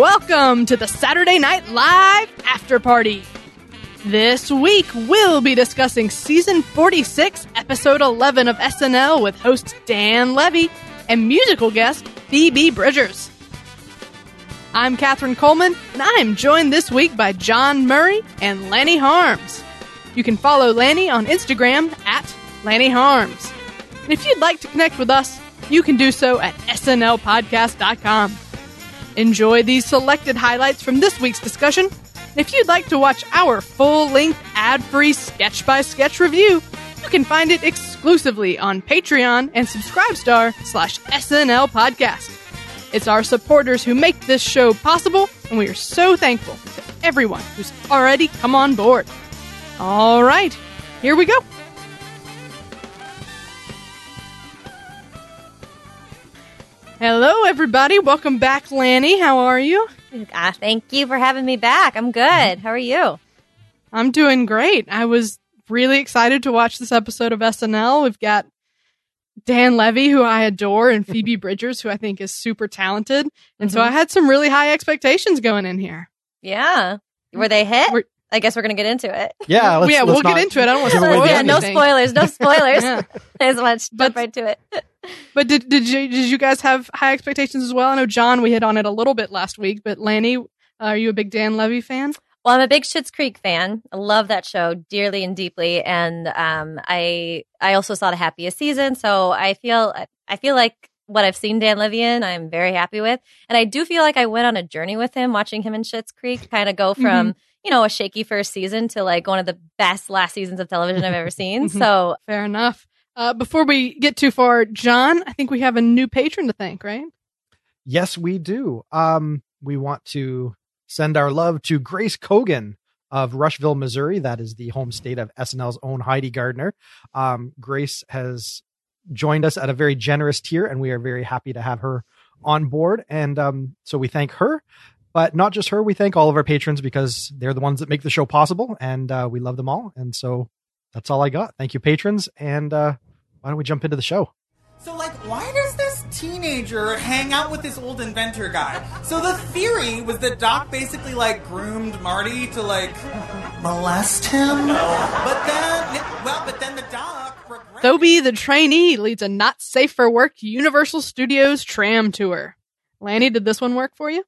welcome to the Saturday Night Live After Party. This week, we'll be discussing season 46, episode 11 of SNL with host Dan Levy and musical guest Phoebe Bridgers. I'm Katherine Coleman, and I'm joined this week by John Murray and Lanny Harms. You can follow Lanny on Instagram at Lanny Harms. And if you'd like to connect with us, you can do so at snlpodcast.com. Enjoy these selected highlights from this week's discussion. If you'd like to watch our full length, ad free sketch by sketch review, you can find it exclusively on Patreon and Subscribestar slash SNL Podcast. It's our supporters who make this show possible, and we are so thankful to everyone who's already come on board. All right, here we go. Hello, everybody. Welcome back, Lanny. How are you? Ah, thank you for having me back. I'm good. How are you? I'm doing great. I was really excited to watch this episode of SNL. We've got Dan Levy, who I adore, and Phoebe Bridgers, who I think is super talented. And so Mhm. I had some really high expectations going in here. Yeah. Were they hit? We're- I guess we're going to get into it. Yeah, let's, yeah, let's we'll not get into it. I don't want to spoil the yeah, no spoilers. No spoilers. Yeah. As much. But- Jump right to it. But did did you did you guys have high expectations as well? I know John, we hit on it a little bit last week, but Lanny, are you a big Dan Levy fan? Well, I'm a big Schitt's Creek fan. I love that show dearly and deeply, and um, I I also saw the happiest season, so I feel I feel like what I've seen Dan Levy in, I'm very happy with, and I do feel like I went on a journey with him, watching him in Schitt's Creek, kind of go from you know a shaky first season to like one of the best last seasons of television I've ever seen. Mhm. So Fair enough. Uh, before we get too far, John, I think we have a new patron to thank, right? Yes, we do. Um, we want to send our love to Grace Kogan of Rushville, Missouri. That is the home state of SNL's own Heidi Gardner. Um, Grace has joined us at a very generous tier, and we are very happy to have her on board. And um, so we thank her, but not just her. We thank all of our patrons because they're the ones that make the show possible, and uh, we love them all. And so that's all I got. Thank you, patrons. And uh, why don't we jump into the show? So, like, why does this teenager hang out with this old inventor guy? So the theory was that Doc basically like groomed Marty to like molest him. But then, well, but then the Doc. regretted- Thoby, the trainee, leads a not safe for work Universal Studios tram tour. Lanny, did this one work for you?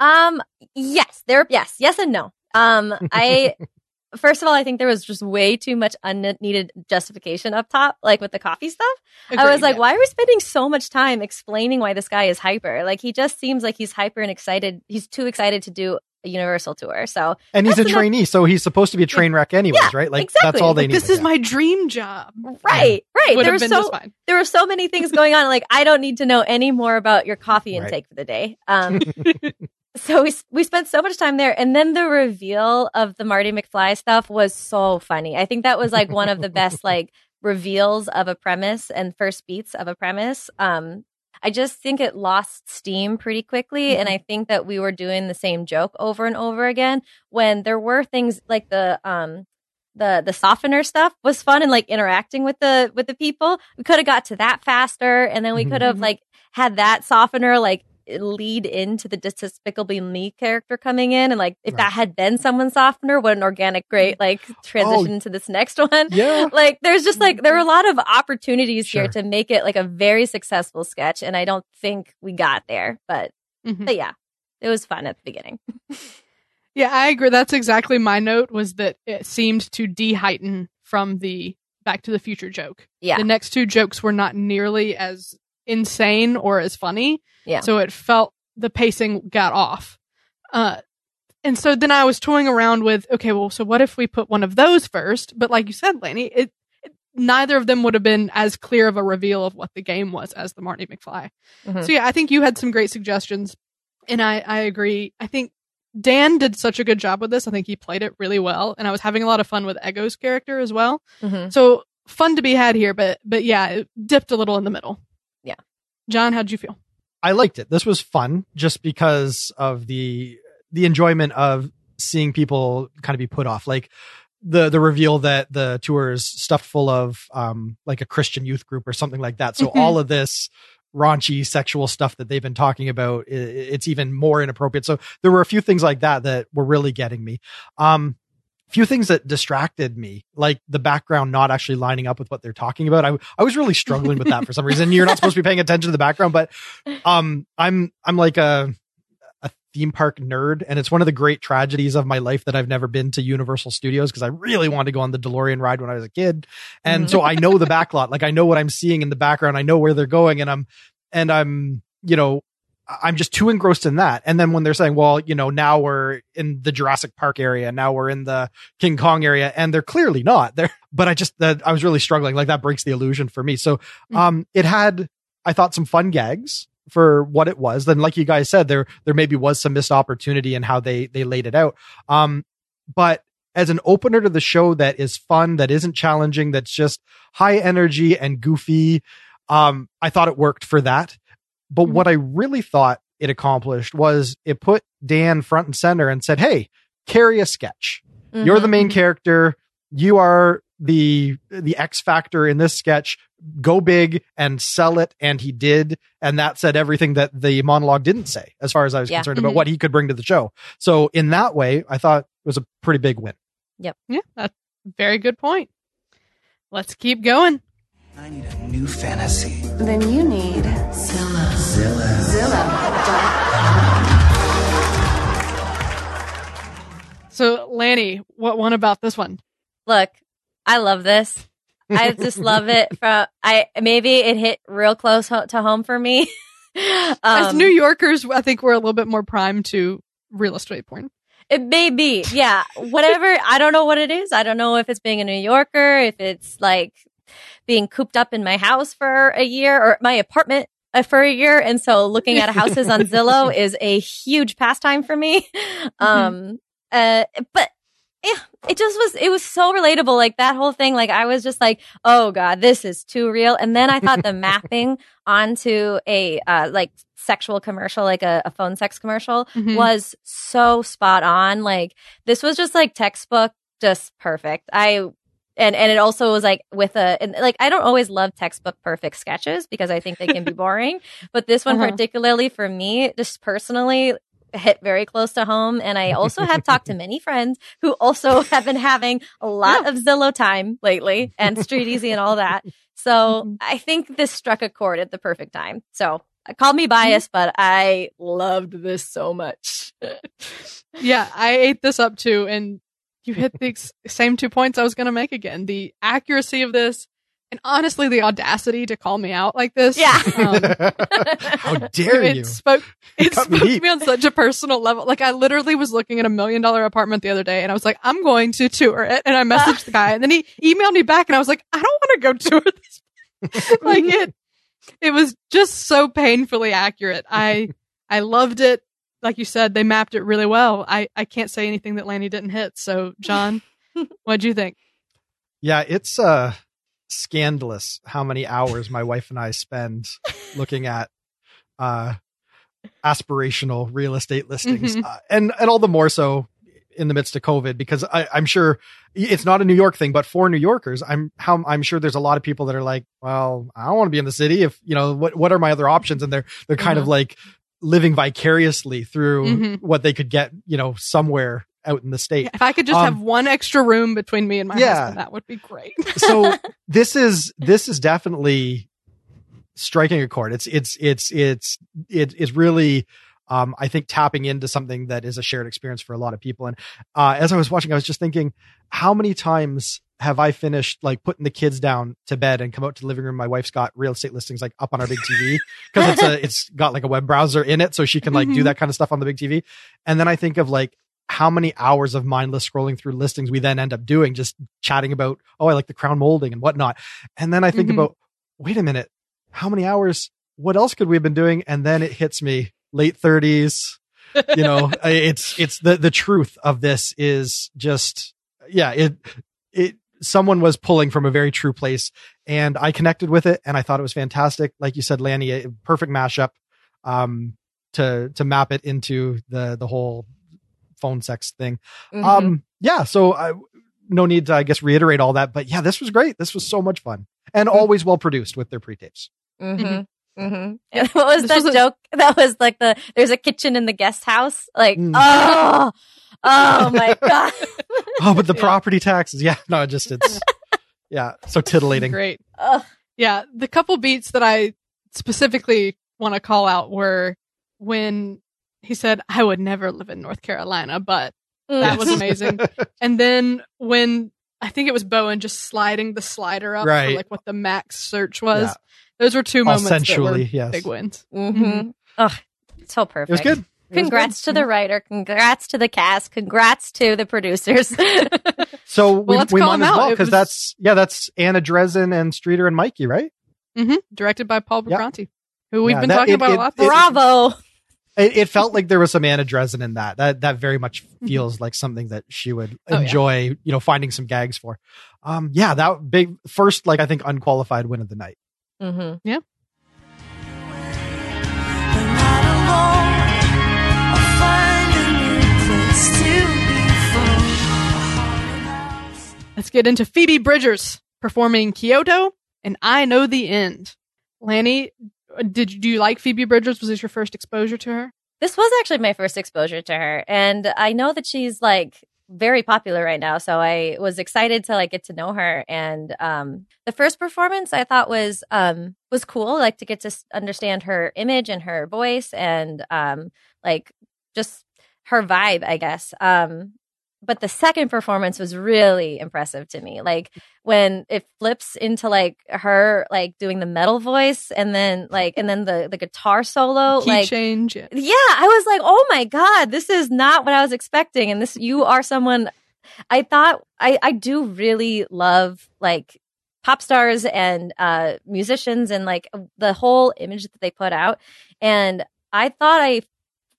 Um, yes, there, yes, yes and no. Um, I, first of all, I think there was just way too much unneeded justification up top, like with the coffee stuff. I was like, yeah. why are we spending so much time explaining why this guy is hyper? Like, he just seems like he's hyper and excited. He's too excited to do a Universal tour. So, And he's a enough- trainee, so he's supposed to be a train wreck anyways, Yeah, right? Like exactly. that's all they Like, need. this is my dream job. right, right. Would There have was been so, there were so many things going on. Like, I don't need to know any more about your coffee Right. intake for the day. Um, so we we spent so much time there, and then the reveal of the Marty McFly stuff was so funny. I think that was like one of the best like reveals of a premise and first beats of a premise. Um, I just think it lost steam pretty quickly, and I think that we were doing the same joke over and over again when there were things like the um the the softener stuff was fun and like interacting with the with the people. We could have got to that faster, and then we could have Mhm. like had that softener like lead into the Despicable Me character coming in, and like if Right. that had been someone's softener, what an organic, great like transition to this next one. Yeah. Like there's just like there are a lot of opportunities here to make it like a very successful sketch, and I don't think we got there, but Mhm. but yeah, it was fun at the beginning. Yeah, I agree. That's exactly my note was that it seemed to de-heighten from the Back to the Future joke. Yeah, The next two jokes were not nearly as insane or as funny. Yeah. So it felt the pacing got off. Uh, and so then I was toying around with, okay, well, so what if we put one of those first? But like you said, Lanny, it, it neither of them would have been as clear of a reveal of what the game was as the Marty McFly. Mhm. So yeah, I think you had some great suggestions, and I I agree. I think Dan did such a good job with this. I think he played it really well, and I was having a lot of fun with Ego's character as well. Mhm. So fun to be had here, but but yeah, it dipped a little in the middle. John, how'd you feel? I liked it. This was fun just because of the the enjoyment of seeing people kind of be put off. Like the the reveal that the tour is stuffed full of um like a Christian youth group or something like that. So Mhm. all of this raunchy sexual stuff that they've been talking about, it's even more inappropriate. So there were a few things like that that were really getting me. Um, few things that distracted me, like the background not actually lining up with what they're talking about. I, I was really struggling with that for some reason. You're not supposed to be paying attention to the background, but, um, I'm, I'm like a, a theme park nerd and it's one of the great tragedies of my life that I've never been to Universal Studios because I really wanted to go on the DeLorean ride when I was a kid. And Mhm. so I know the backlot, like I know what I'm seeing in the background. I know where they're going and I'm, and I'm, you know, I'm just too engrossed in that. And then when they're saying, well, you know, now we're in the Jurassic Park area, now we're in the King Kong area, and they're clearly not there. But I just, that I was really struggling. Like that breaks the illusion for me. So, um, it had, I thought some fun gags for what it was. Then, like you guys said, there, there maybe was some missed opportunity in how they, they laid it out. Um, but as an opener to the show that is fun, that isn't challenging, that's just high energy and goofy, um, I thought it worked for that. But Mhm. what I really thought it accomplished was it put Dan front and center and said, Hey, carry a sketch. You're the main Mhm. character. You are the the X factor in this sketch. Go big and sell it. And he did. And that said everything that the monologue didn't say, as far as I was Yeah. concerned about Mhm. what he could bring to the show. So in that way, I thought it was a pretty big win. Yep. Yeah, that's a very good point. Let's keep going. I need a new fantasy. Then you need Zillow. Zillow. So, Lanny, what one about this one? Look, I love this. I just love it. From I maybe it hit real close ho- to home for me. As Um, New Yorkers, I think we're a little bit more primed to real estate porn. It may be, yeah. Whatever. I don't know what it is. I don't know if it's being a New Yorker, if it's like being cooped up in my house for a year or my apartment uh, for a year, and so looking at houses on Zillow is a huge pastime for me. Um, uh, but yeah, it just was. It was so relatable. Like that whole thing. Like I was just like, oh god, this is too real. And then I thought the mapping onto a uh, like sexual commercial, like a, a phone sex commercial, Mhm. was so spot on. Like this was just like textbook, just perfect. I and and it also was like with a and like I don't always love textbook perfect sketches because I think they can be boring, but this one Uh-huh. particularly for me, just personally hit very close to home and I also have talked to many friends who also have been having a lot of Zillow time lately and StreetEasy and all that. So Mhm. I think this struck a chord at the perfect time. So uh, call me biased, but I loved this so much. Yeah, I ate this up too, and you hit the same two points I was going to make again: the accuracy of this, and honestly, the audacity to call me out like this. Yeah. Um, How dare it you? spoke. It Cut spoke to me on such a personal level. Like I literally was looking at a million dollar apartment the other day, and I was like, "I'm going to tour it." And I messaged the guy, and then he emailed me back, and I was like, "I don't want to go tour this." like it, it was just so painfully accurate. I I loved it. Like you said, they mapped it really well. I I can't say anything that Lanny didn't hit. So, John, what'd you think? Yeah, it's uh scandalous how many hours my wife and I spend looking at uh aspirational real estate listings. Mhm. Uh, and and all the more so in the midst of COVID because I, I'm sure it's not a New York thing, but for New Yorkers, I'm how I'm sure there's a lot of people that are like, well, I don't want to be in the city. If you know what what are my other options, and they're they're kind of Mm-hmm. like living vicariously through Mhm. what they could get, you know, somewhere out in the state. If I could just Um, have one extra room between me and my yeah. husband, that would be great. so this is this is definitely striking a chord. It's it's it's it's it is really um I think tapping into something that is a shared experience for a lot of people. And uh as I was watching, I was just thinking, how many times have I finished like putting the kids down to bed and come out to the living room? My wife's got real estate listings like up on our big TV because it's a it's got like a web browser in it, so she can like do Mhm. that kind of stuff on the big TV. And then I think of like how many hours of mindless scrolling through listings we then end up doing, just chatting about, oh, I like the crown molding and whatnot. And then I think Mhm. about, wait a minute, how many hours? What else could we have been doing? And then it hits me late thirties. You know, it's it's the the truth of this is just yeah it it someone was pulling from a very true place and I connected with it and I thought it was fantastic. Like you said, Lanny, a perfect mashup um to to map it into the the whole phone sex thing. Mhm. Um, yeah. So I, no need to, I guess, reiterate all that, but yeah, this was great. This was so much fun and always well produced with their pre tapes. Mhm. hmm what was This that was a- joke? That was like the there's a kitchen in the guest house. Like, Mm. oh, oh my god. Oh, but the Yeah. property taxes. Yeah, no, just it's yeah, so titillating. Great. Ugh. Yeah, the couple beats that I specifically want to call out were when he said, "I would never live in North Carolina," but that was Mm. amazing. and then when I think it was Bowen just sliding the slider up Right. for like what the max search was. Yeah. Those were two All moments sensually, that were yes. big wins. Mm-hmm. Ugh, so perfect. It was good. It was Congrats good. to the writer. Congrats to the cast. Congrats to the producers. So we, let's we call might them as out. well because was- that's yeah, that's Anna Drezen and Streeter and Mikey, right? hmm Directed by Paul Yeah. Briganti, who we've Yeah, been that- talking it- about it- a lot. it- Bravo. It, it felt like there was some Anna Drezen in that. That that very much feels like something that she would Mm-hmm. Oh, yeah. enjoy, you know, finding some gags for. Um, yeah, that big first, like I think, unqualified win of the night. Mm-hmm. Yeah. Let's get into Phoebe Bridgers performing Kyoto and I Know the End. Lanny, did you, do you like Phoebe Bridgers? Was this your first exposure to her? This was actually my first exposure to her, and I know that she's like very popular right now. So I was excited to like get to know her. And um, the first performance I thought was um, was cool, like to get to understand her image and her voice, and um, like just her vibe, I guess. Um, but the second performance was really impressive to me. Like when it flips into like her like doing the metal voice, and then like and then the the guitar solo, Key like change. yeah. I was like, oh my God, this is not what I was expecting. And this, you are someone I thought I, I do really love like pop stars and uh, musicians and like the whole image that they put out. And I thought I,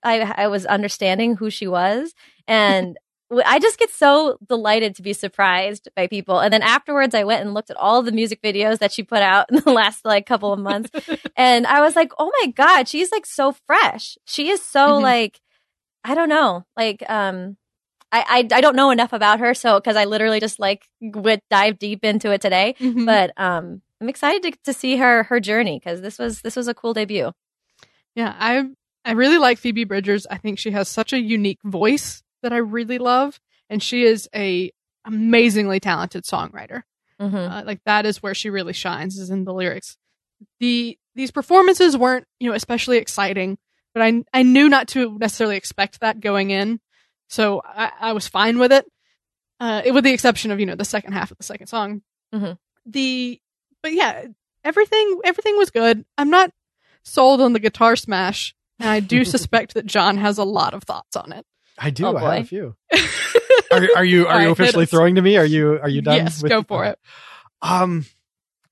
I, I was understanding who she was. And I just get so delighted to be surprised by people. And then afterwards, I went and looked at all the music videos that she put out in the last like couple of months and I was like, oh my god, she's like so fresh. She is so Mhm. like, I don't know, like um, I I, I don't know enough about her, so because I literally just like went dive deep into it today, Mhm. but um, I'm excited to, to see her her journey because this was this was a cool debut. Yeah, I I really like Phoebe Bridgers. I think she has such a unique voice that I really love, and she is a amazingly talented songwriter. hmm Uh, like that is where she really shines is in the lyrics. The these performances weren't you know especially exciting, but I I knew not to necessarily expect that going in, so I, I was fine with it. Uh, with the exception of you know the second half of the second song. Mhm. The but yeah, everything everything was good. I'm not sold on the guitar smash, and I do suspect that John has a lot of thoughts on it. I do. Oh, I have a few. Are, are you are you officially throwing to me? Are you are you done? Yes, go for it. Um,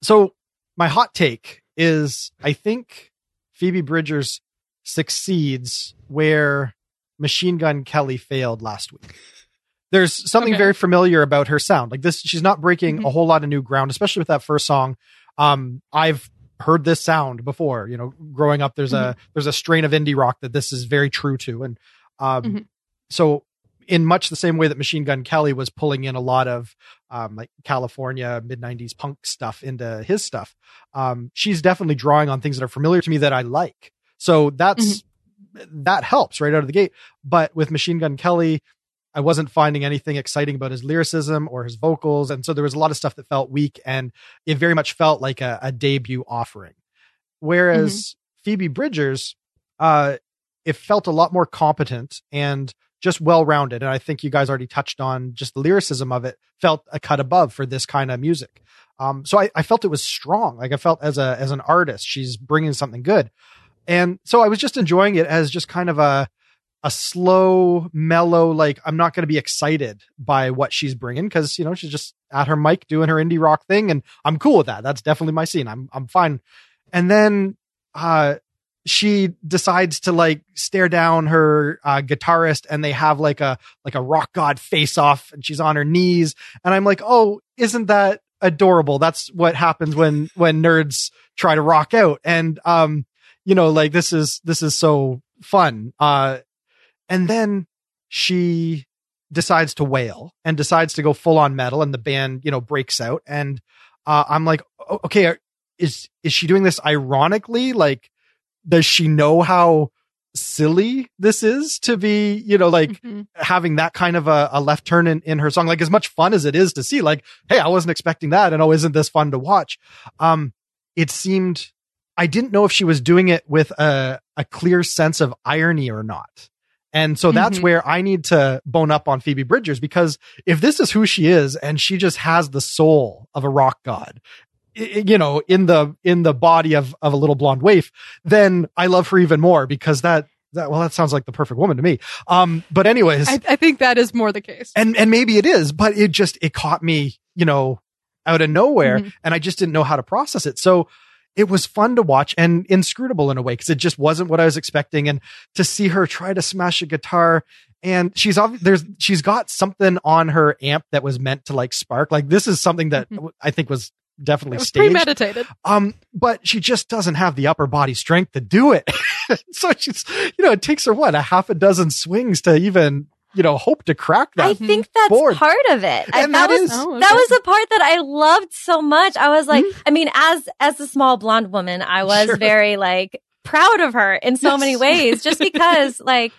so my hot take is I think Phoebe Bridgers succeeds where Machine Gun Kelly failed last week. There's something Okay. very familiar about her sound. Like this, she's not breaking Mhm. a whole lot of new ground, especially with that first song. Um, I've heard this sound before. You know, growing up, there's a there's a strain of indie rock that this is very true to, and um, Mhm. So in much the same way that Machine Gun Kelly was pulling in a lot of um, like California mid '90s punk stuff into his stuff, um, she's definitely drawing on things that are familiar to me that I like. So that's that helps right out of the gate. But with Machine Gun Kelly, I wasn't finding anything exciting about his lyricism or his vocals, and so there was a lot of stuff that felt weak, and it very much felt like a, a debut offering. Whereas Phoebe Bridgers, uh, it felt a lot more competent and just well rounded. And I think you guys already touched on just the lyricism of it felt a cut above for this kind of music. Um, so I, I felt it was strong. Like I felt as a as an artist, she's bringing something good. And so I was just enjoying it as just kind of a a slow, mellow. Like I'm not going to be excited by what she's bringing because you know she's just at her mic doing her indie rock thing, and I'm cool with that. That's definitely my scene. I'm I'm fine. And then uh she decides to like stare down her uh, guitarist and they have like a like a rock god face off and she's on her knees. And i'm like oh isn't that adorable? That's what happens when when nerds try to rock out. And um you know like this is this is so fun. Uh and then she decides to wail and decides to go full on metal and the band you know breaks out. And uh i'm like okay is is she doing this ironically? Like, does she know how silly this is to be, you know, like Mhm. having that kind of a, a left turn in, in her song? Like, as much fun as it is to see, like, hey, I wasn't expecting that, and oh, isn't this fun to watch? Um, it seemed I didn't know if she was doing it with a a clear sense of irony or not. And so that's Mhm. where I need to bone up on Phoebe Bridgers because if this is who she is and she just has the soul of a rock god, you know, in the in the body of of a little blonde waif, then I love her even more because that that well that sounds like the perfect woman to me. Um, but anyways, I, I think that is more the case. and and maybe it is, but it just it caught me, you know, out of nowhere, Mhm. and I just didn't know how to process it. So it was fun to watch and inscrutable in a way because it just wasn't what I was expecting. And to see her try to smash a guitar, and she's obvi- there's she's got something on her amp that was meant to like spark. Like this is something that Mhm. I think was definitely it was staged. premeditated. Um, but she just doesn't have the upper body strength to do it. so she's, you know, it takes her what a half a dozen swings to even, you know, hope to crack that. I think that's board. part of it. And that, that was is- Oh, that was the part that I loved so much. I was like, I mean, as as a small blonde woman, I was Sure. very like proud of her in so Yes. many ways, just because like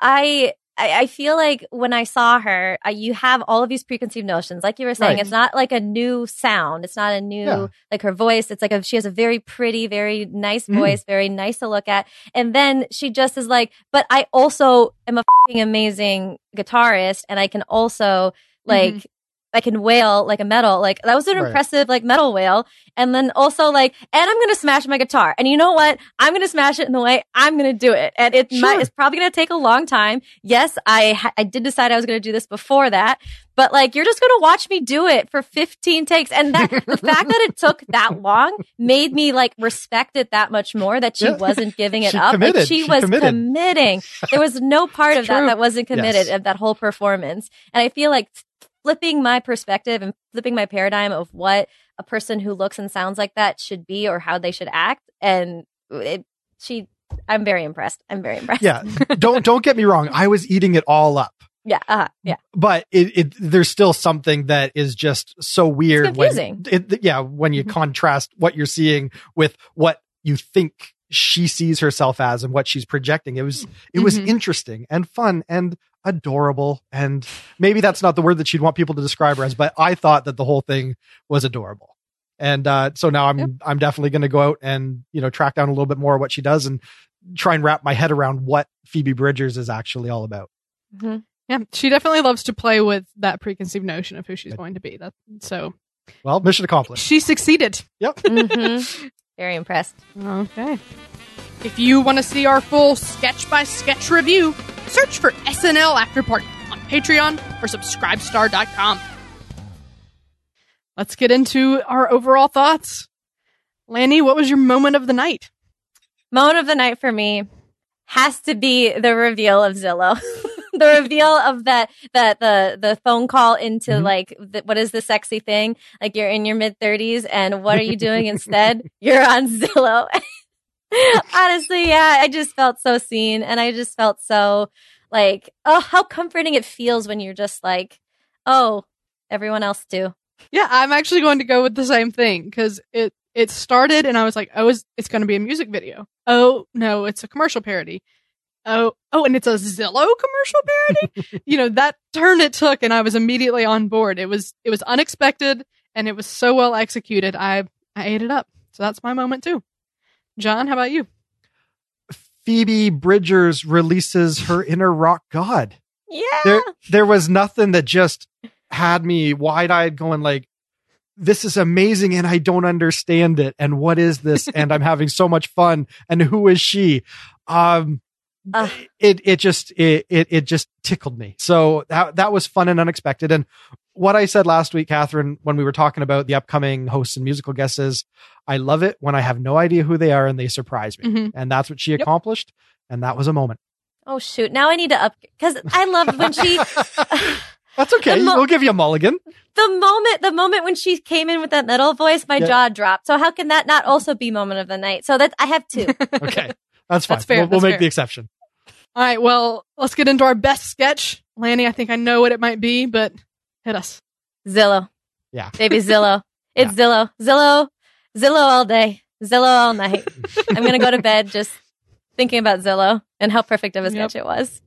I. I I feel like when I saw her, uh, you have all of these preconceived notions. Like you were saying, Right. it's not like a new sound. It's not a new, Yeah. like her voice. It's like a, she has a very pretty, very nice Mhm. voice, very nice to look at. And then she just is like, but I also am a fing amazing guitarist and I can also like I can wail like a metal. Like that was an Right. impressive like metal wail. And then also like, and I'm gonna smash my guitar. And you know what? I'm gonna smash it in the way I'm gonna do it. And it might Sure. it's probably gonna take a long time. Yes, I I did decide I was gonna do this before that. But like you're just gonna watch me do it for 15 takes. And that the fact that it took that long made me like respect it that much more that she Yeah. wasn't giving it She up. Like she, She was committed. committing. There was no part of that that wasn't committed Yes. of that whole performance. And I feel like flipping my perspective and flipping my paradigm of what a person who looks and sounds like that should be or how they should act. And it, she, I'm very impressed. I'm very impressed. yeah. Don't, don't get me wrong. I was eating it all up. Yeah. Uh, yeah. but it, it there's still something that is just so weird confusing. when it, yeah when you Mhm. contrast what you're seeing with what you think she sees herself as and what she's projecting it was it was Mhm. interesting and fun and adorable and maybe that's not the word that she'd want people to describe her as but i thought that the whole thing was adorable and uh so now i'm Yep. i'm definitely going to go out and you know track down a little bit more of what she does and try and wrap my head around what phoebe bridgers is actually all about Mhm. Yeah, she definitely loves to play with that preconceived notion of who she's going to be. That so well mission accomplished she succeeded. yep Mhm. Very impressed. Okay. If you want to see our full sketch by sketch review, search for SNL After Party on Patreon or subscribestar.com. Let's get into our overall thoughts. Lanny, what was your moment of the night? Moment of the night for me has to be the reveal of Zillow. the reveal of that that the the phone call into Mhm. like the, what is the sexy thing? Like you're in your mid 30s and what are you doing instead? You're on Zillow. Honestly, yeah, I just felt so seen and I just felt so like oh how comforting it feels when you're just like oh everyone else too. Yeah, I'm actually going to go with the same thing because it it started and I was like, oh, it's, it's going to be a music video. Oh no, it's a commercial parody. Oh, oh, and it's a Zillow commercial parody. you know that turn it took, and I was immediately on board. It was it was unexpected and it was so well executed. I I ate it up. So that's my moment too. John, how about you? Phoebe Bridgers releases her inner rock god. Yeah. There, there was nothing that just had me wide eyed going like, this is amazing and I don't understand it. And what is this? and I'm having so much fun. And who is she? Um, It, it just, it, it, it just tickled me. So that, that was fun and unexpected. And what I said last week, Katherine, when we were talking about the upcoming hosts and musical guests is I love it when I have no idea who they are and they surprise me. Mhm. And that's what she Yep. accomplished. And that was a moment. Oh shoot! Now I need to up because I loved when she That's okay. Mo- we'll give you a mulligan. the moment the moment when she came in with that metal voice, my Yeah. jaw dropped. So how can that not also be moment of the night? So that I have two. Okay. That's fine. That's fair, We'll, we'll make fair. the exception. All right, well, let's get into our best sketch. Lanny, I think I know what it might be, but hit us. Zillow, Yeah. baby Zillow. It's Zillow. Zillow. Zillow all day, Zillow all night. I'm gonna go to bed just thinking about Zillow and how perfect of a Yep. sketch it was.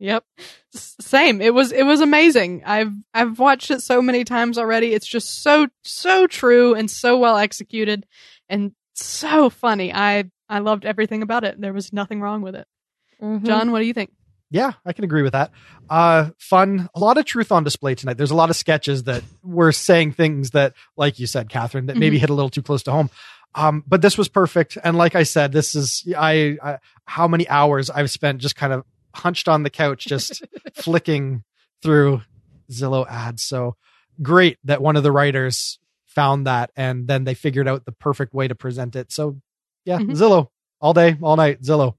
Yep. Same. It was it was amazing. I've I've watched it so many times already. It's just so so true and so well executed and so funny. I I loved everything about it. There was nothing wrong with it. Mhm. John, what do you think? Yeah, I can agree with that. Uh, fun, a lot of truth on display tonight. There's a lot of sketches that were saying things that, like you said, Katherine, that maybe hit a little too close to home. Um, but this was perfect. And like I said, this is, I, I how many hours I've spent just kind of hunched on the couch, just flicking through Zillow ads. So great that one of the writers found that and then they figured out the perfect way to present it. So yeah, Mhm. Zillow all day, all night, Zillow.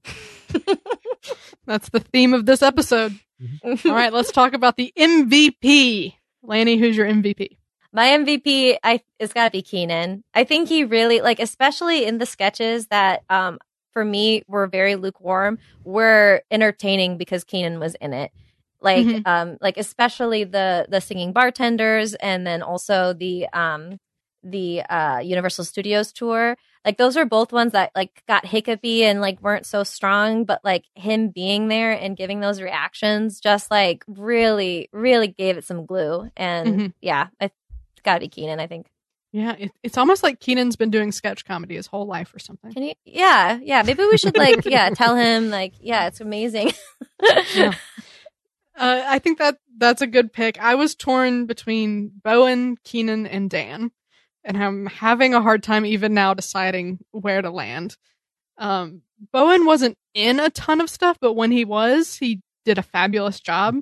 That's the theme of this episode. All right, let's talk about the MVP. Lanny, who's your MVP? My MVP, I it's got to be Kenan. I think he really like, especially in the sketches that, um, for me were very lukewarm, were entertaining because Kenan was in it. Like, Mhm. um, like especially the the singing bartenders, and then also the um the uh Universal Studios tour. Like those are both ones that like got hiccupy and like weren't so strong, but like him being there and giving those reactions just like really, really gave it some glue. And Mhm. yeah, I it's gotta be Kenan, I think. Yeah, it, it's almost like Kenan's been doing sketch comedy his whole life or something. Can you yeah, yeah. Maybe we should like yeah, tell him like, yeah, it's amazing. Yeah. Uh, I think that that's a good pick. I was torn between Bowen, Kenan, and Dan, and I'm having a hard time even now deciding where to land. Um, Bowen wasn't in a ton of stuff, but when he was, he did a fabulous job.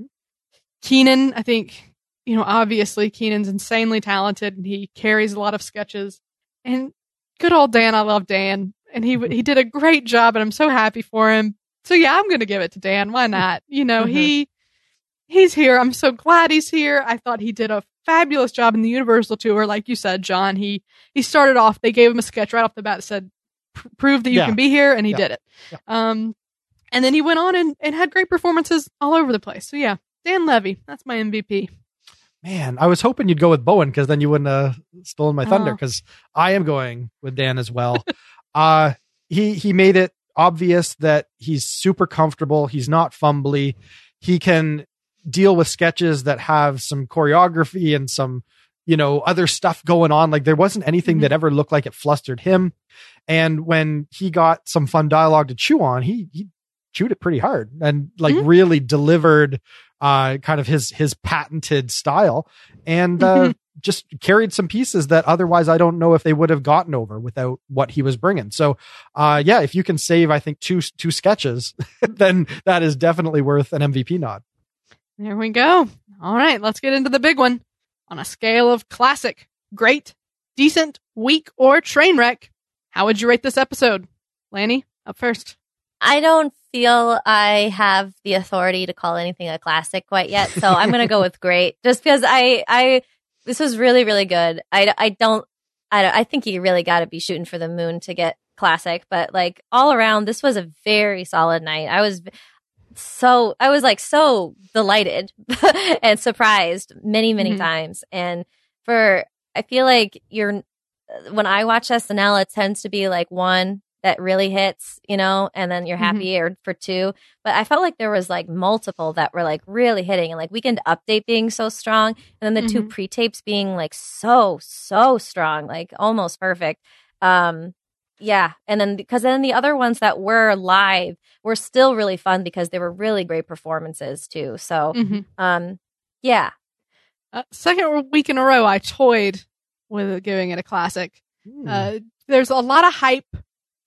Kenan, I think, you know, obviously Kenan's insanely talented and he carries a lot of sketches. And good old Dan, I love Dan, and he he did a great job, and I'm so happy for him. So yeah, I'm gonna give it to Dan. Why not? You know, Mhm. he he's here. I'm so glad he's here. I thought he did a fabulous job in the Universal tour, like you said, John. He he started off. They gave him a sketch right off the bat that said, "Pr- "Prove that you Yeah. can be here," and he Yeah. did it. Yeah. Um, and then he went on and, and had great performances all over the place. So yeah, Dan Levy, that's my MVP. Man, I was hoping you'd go with Bowen because then you wouldn't have stolen my thunder Oh. because I am going with Dan as well. uh he he made it obvious that he's super comfortable. He's not fumbly. He can deal with sketches that have some choreography and some, you know, other stuff going on. Like there wasn't anything Mhm. that ever looked like it flustered him. And when he got some fun dialogue to chew on, he he chewed it pretty hard and like Mhm. really delivered uh kind of his his patented style and uh Mhm. just carried some pieces that otherwise I don't know if they would have gotten over without what he was bringing. So, uh, yeah, if you can save, I think two, two sketches, then that is definitely worth an MVP nod. There we go. All right, let's get into the big one. On a scale of classic, great, decent, weak, or train wreck, how would you rate this episode? Lanny, up first. I don't feel I have the authority to call anything a classic quite yet, so I'm gonna go with great, just because I I this was really really good. I I don't I don't, I think you really got to be shooting for the moon to get classic, but like all around, this was a very solid night. I was so I was like so delighted and surprised many many Mhm. times, and for I feel like you're when I watch SNL, it tends to be like one that really hits, you know, and then you're Mhm. happy or for two. But I felt like there was like multiple that were like really hitting and like weekend update being so strong. And then the two Mhm. pre tapes being like so, so strong, like almost perfect. Um, yeah. And then because then the other ones that were live were still really fun because they were really great performances too. So, Mhm. um, yeah. Uh, second week in a row, I toyed with giving it a classic. Hmm. Uh, there's a lot of hype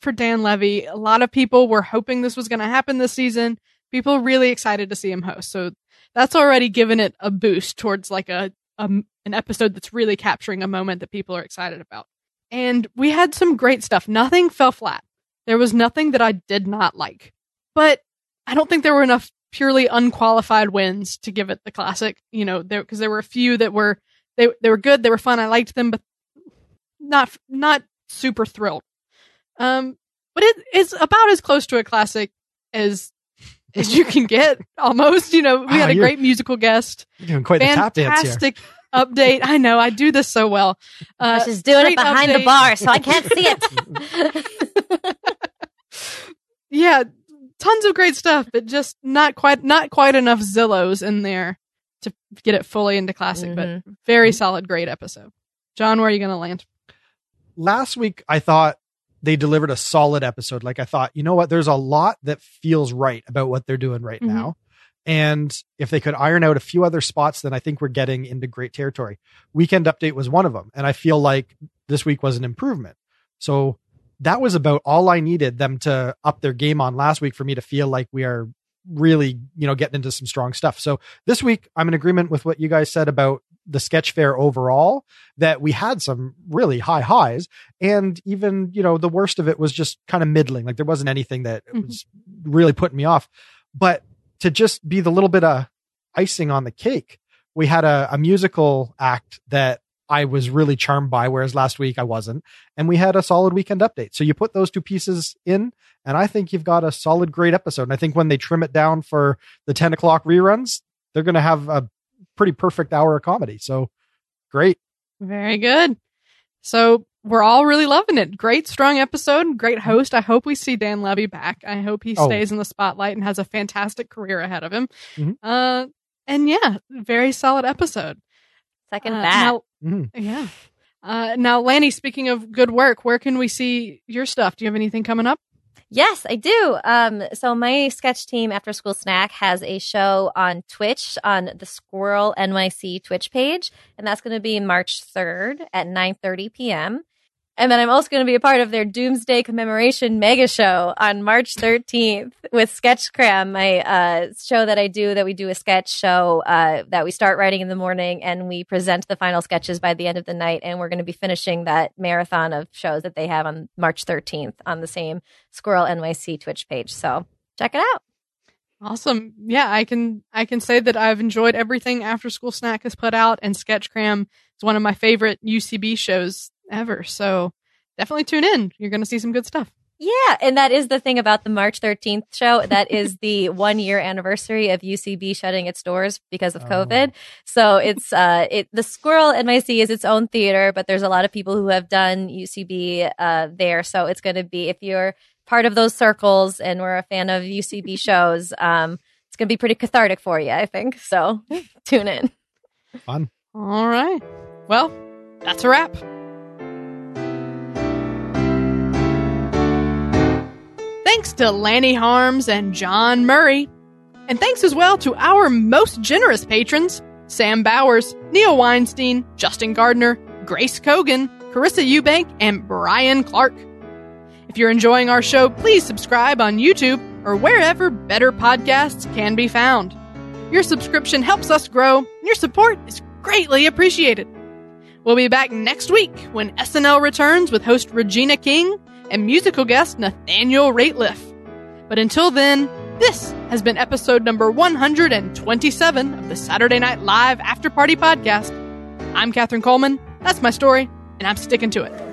for Dan Levy. A lot of people were hoping this was going to happen this season. People really excited to see him host. So that's already given it a boost towards like a, a an episode that's really capturing a moment that people are excited about. And we had some great stuff. Nothing fell flat. There was nothing that I did not like. But I don't think there were enough purely unqualified wins to give it the classic. You know, there because there were a few that were they they were good, they were fun, I liked them, but not not super thrilled. Um, but it is about as close to a classic as as you can get almost. You know, we Wow, had a great musical guest. You're doing quite the tap dance here. Fantastic update. I know, I do this so well. Uh, She's doing it great behind the bar, so I can't see it. Yeah, tons of great stuff, but just not quite not quite enough Zillows in there to get it fully into classic, Mhm. but very solid, great episode. John, where are you going to land? last week I thought they delivered a solid episode. Like I thought, you know what? There's a lot that feels right about what they're doing right Mhm. now. And if they could iron out a few other spots, then I think we're getting into great territory. Weekend update was one of them. And I feel like this week was an improvement. So that was about all I needed them to up their game on last week for me to feel like we are really, you know, getting into some strong stuff. So this week I'm in agreement with what you guys said about the sketch fare overall, that we had some really high highs and even you know the worst of it was just kind of middling like there wasn't anything that Mhm. was really putting me off but to just be the little bit of icing on the cake. We had a, a musical act that i was really charmed by whereas last week i wasn't. And we had a solid weekend update. So you put those two pieces in and i think you've got a solid great episode. And i think when they trim it down for the 10 o'clock reruns they're going to have a pretty perfect hour of comedy. So great. Very good. So we're all really loving it. Great, strong episode. Great host. I hope we see Dan Levy back. I hope he Oh. stays in the spotlight and has a fantastic career ahead of him. Mhm. Uh, and yeah, very solid episode. Second Uh, bat. now- Mhm. yeah. Uh, now, Lanny, speaking of good work, where can we see your stuff? Do you have anything coming up? Yes, I do. Um, so my sketch team after school snack has a show on Twitch on the Squirrel NYC Twitch page, and that's going to be March 3rd at 9:30 p.m. And then I'm also going to be a part of their Doomsday Commemoration Mega Show on March 13th with Sketch Cram, my uh, show that I do. That we do a sketch show uh, that we start writing in the morning, and we present the final sketches by the end of the night. And we're going to be finishing that marathon of shows that they have on March 13th on the same Squirrel NYC Twitch page. So check it out. Awesome. Yeah, I can I can say that I've enjoyed everything After School Snack has put out, and Sketchcram is one of my favorite UCB shows ever. So definitely tune in. You're going to see some good stuff. Yeah, and that is the thing about the March 13th show. That is the one year anniversary of UCB shutting its doors because of Oh. COVID. So it's uh it the Squirrel NYC is its own theater, but there's a lot of people who have done UCB uh there. So it's going to be if you're part of those circles and we're a fan of UCB shows, um it's going to be pretty cathartic for you, I think. So tune in. fun All right. Well, that's a wrap. Thanks to Lanny Harms and John Murray. And thanks as well to our most generous patrons Sam Bowers, Neil Weinstein, Justin Gardner, Grace Kogan, Carissa Eubank, and Brian Clark. If you're enjoying our show, please subscribe on YouTube or wherever better podcasts can be found. Your subscription helps us grow, and your support is greatly appreciated. We'll be back next week when SNL returns with host Regina King and musical guest Nathaniel Rateliff. But until then, this has been episode number 127 of the Saturday Night Live After Party Podcast. I'm Katherine Coleman. That's my story, and I'm sticking to it.